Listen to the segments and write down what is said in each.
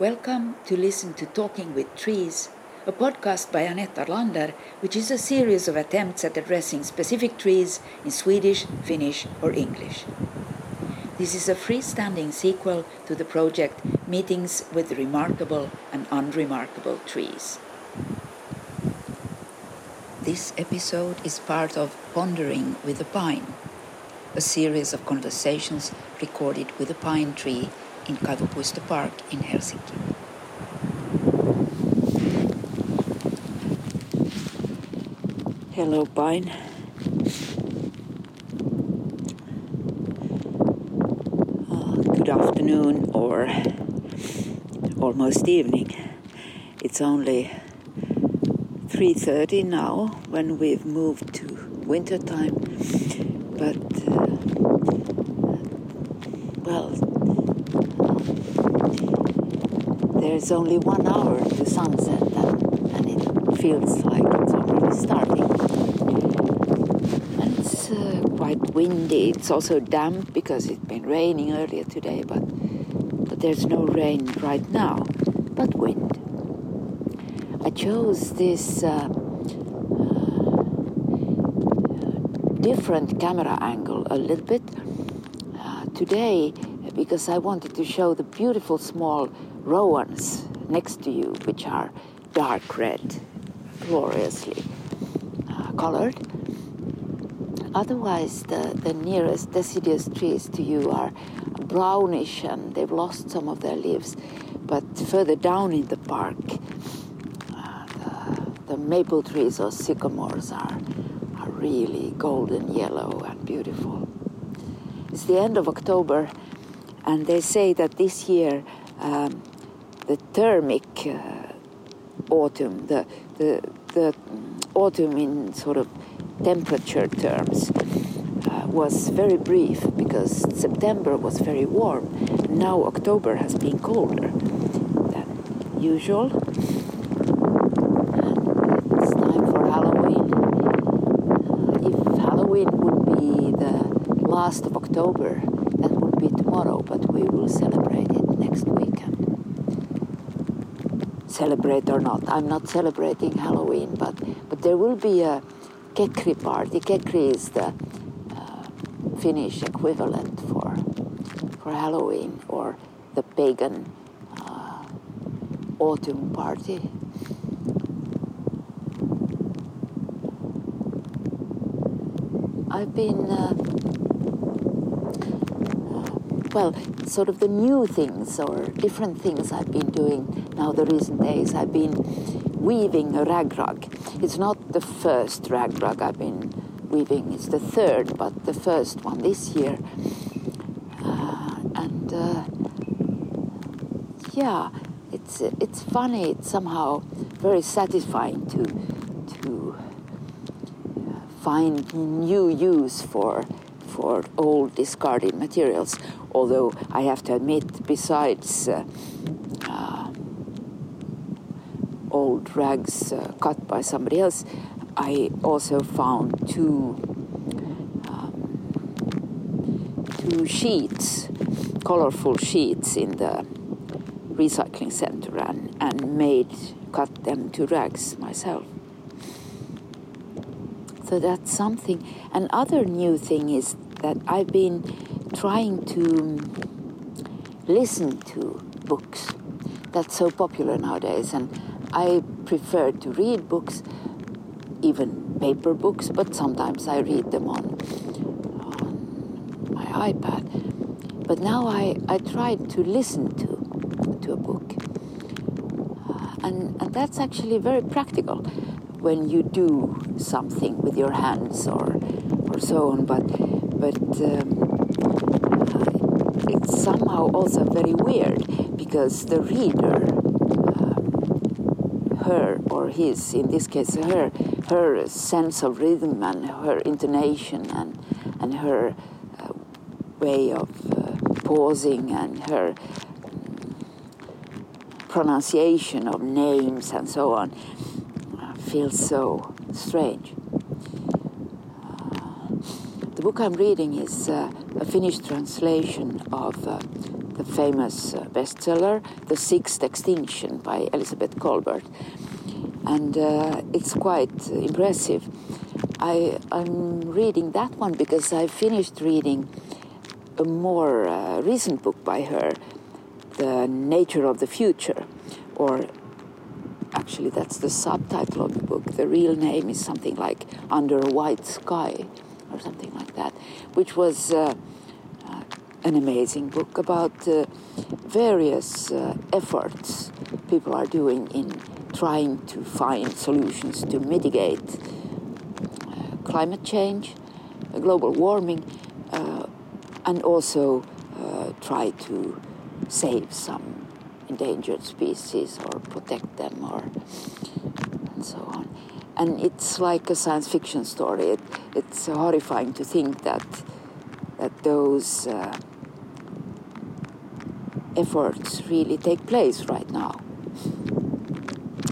Welcome to listen to Talking with Trees, a podcast by Annette Arlander, which is a series of attempts at addressing specific trees in Swedish, Finnish, or English. This is a freestanding sequel to the project Meetings with Remarkable and Unremarkable Trees. This episode is part of Pondering with a Pine, a series of conversations recorded with a pine tree in Kaivopuisto Park in Helsinki. Hello, Pine. Uh, good afternoon or almost evening. It's only 3.30 now when we've moved to winter time but uh, well there's only one hour to sunset and, and it feels like it's already starting. And it's uh, quite windy. It's also damp because it's been raining earlier today but but there's no rain right now but wind. I chose this uh, uh, different camera angle a little bit. Uh, today because I wanted to show the beautiful small rowans next to you, which are dark red, gloriously uh, colored. Otherwise, the, the nearest deciduous trees to you are brownish and they've lost some of their leaves. But further down in the park, the maple trees or sycamores are, are really golden yellow and beautiful. It's the end of October, and they say that this year um, the thermic uh, autumn, the, the, the autumn in sort of temperature terms, uh, was very brief because September was very warm. Now October has been colder than usual. It's time for Halloween. Uh, if Halloween would be the last of October. That would be tomorrow, but we will celebrate it next weekend. Celebrate or not, I'm not celebrating Halloween, but, but there will be a Kekri party. Kekri is the uh, Finnish equivalent for, for Halloween or the pagan uh, autumn party. I've been uh, well, sort of the new things or different things I've been doing now the recent days. I've been weaving a rag rug. It's not the first rag rug I've been weaving, it's the third, but the first one this year. Uh, and uh, yeah, it's, it's funny, it's somehow very satisfying to, to find new use for for old discarded materials although I have to admit, besides uh, uh, old rags uh, cut by somebody else, I also found two um, two sheets, colorful sheets in the recycling center, and, and made cut them to rags myself. So that's something. Another new thing is that I've been trying to listen to books. That's so popular nowadays, and I prefer to read books, even paper books, but sometimes I read them on, on my iPad. But now I, I tried to listen to, to a book. Uh, and, and that's actually very practical when you do something with your hands or, or so on. But, but um, it's somehow also very weird because the reader, um, her or his, in this case her, her sense of rhythm and her intonation and, and her uh, way of uh, pausing and her um, pronunciation of names and so on uh, feels so strange. Uh, the book I'm reading is uh, a Finnish translation of uh, the famous uh, bestseller, The Sixth Extinction by Elizabeth Kolbert. And uh, it's quite impressive. I, I'm reading that one because I finished reading a more uh, recent book by her, The Nature of the Future, or actually that's the subtitle of the book. The real name is something like Under a White Sky or something like that, which was uh, uh, an amazing book about uh, various uh, efforts people are doing in trying to find solutions to mitigate uh, climate change, uh, global warming, and also try to save some endangered species or protect them or and so on and it's like a science fiction story. It, it's horrifying to think that that those uh, efforts really take place right now,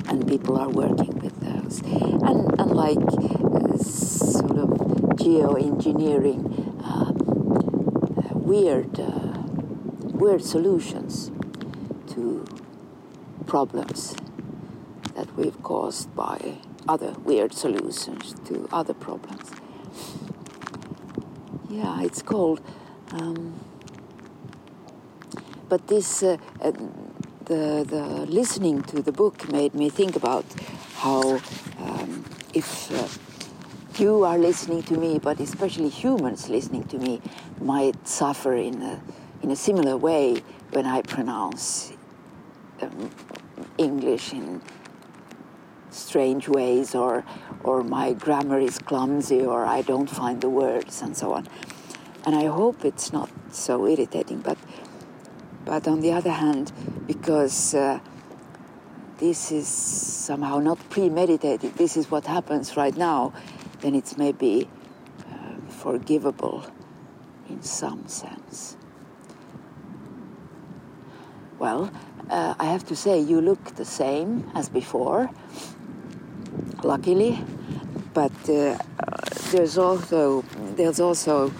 and people are working with those. And unlike uh, sort of geoengineering, uh, weird uh, weird solutions to problems that we've caused by other weird solutions to other problems. Yeah, it's called. Um, but this, uh, uh, the the listening to the book made me think about how um, if uh, you are listening to me, but especially humans listening to me, might suffer in a in a similar way when I pronounce um, English in strange ways or or my grammar is clumsy or I don't find the words and so on. And I hope it's not so irritating, but but on the other hand, because uh, this is somehow not premeditated, this is what happens right now, then it's maybe uh, forgivable in some sense. Well, uh, I have to say, you look the same as before luckily. But uh, there's also there's also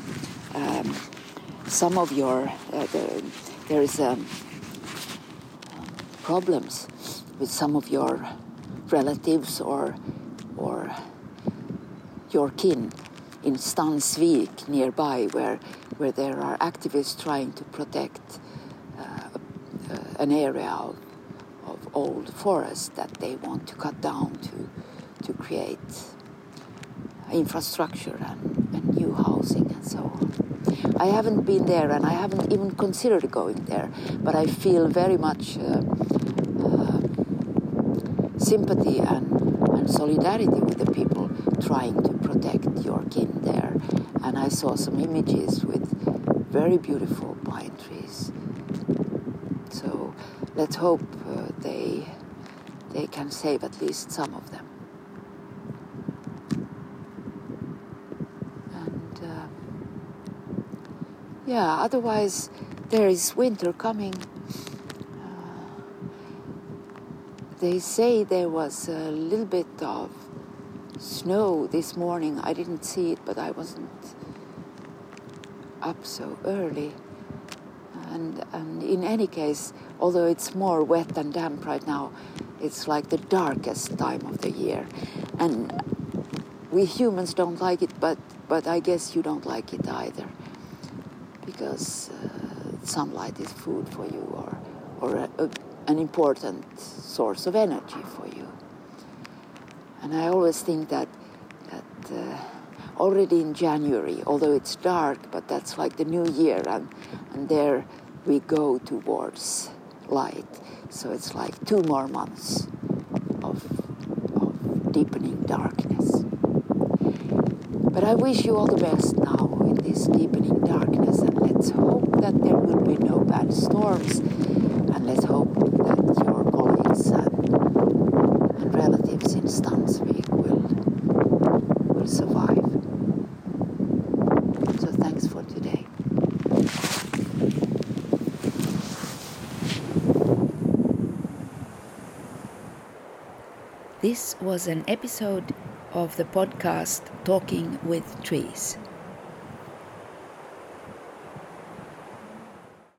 um, some of your uh, the, there is um, problems with some of your relatives or or your kin in Stansvik nearby, where where there are activists trying to protect an area of, of old forest that they want to cut down to to create infrastructure and, and new housing and so on. I haven't been there and I haven't even considered going there, but I feel very much uh, uh, sympathy and, and solidarity with the people trying to protect your kin there. And I saw some images with very beautiful pine trees. Let's hope uh, they, they can save at least some of them. and yeah, otherwise there is winter coming. Uh, they say there was a little bit of snow this morning. I didn't see it, but I wasn't up so early. And, and in any case, although it's more wet than damp right now, it's like the darkest time of the year. And we humans don't like it, but, but I guess you don't like it either because uh, sunlight is food for you or, or a, a, an important source of energy for you. And I always think that, that uh, already in January, although it's dark, but that's like the new year, and, and there we go towards light. So it's like two more months of, of deepening darkness. But I wish you all the best now in this deepening darkness and let's hope that there will be no bad storms and let's hope that your colleagues and, and relatives in Stansvik will, will survive. So thanks for today. This was an episode of the podcast Talking with Trees.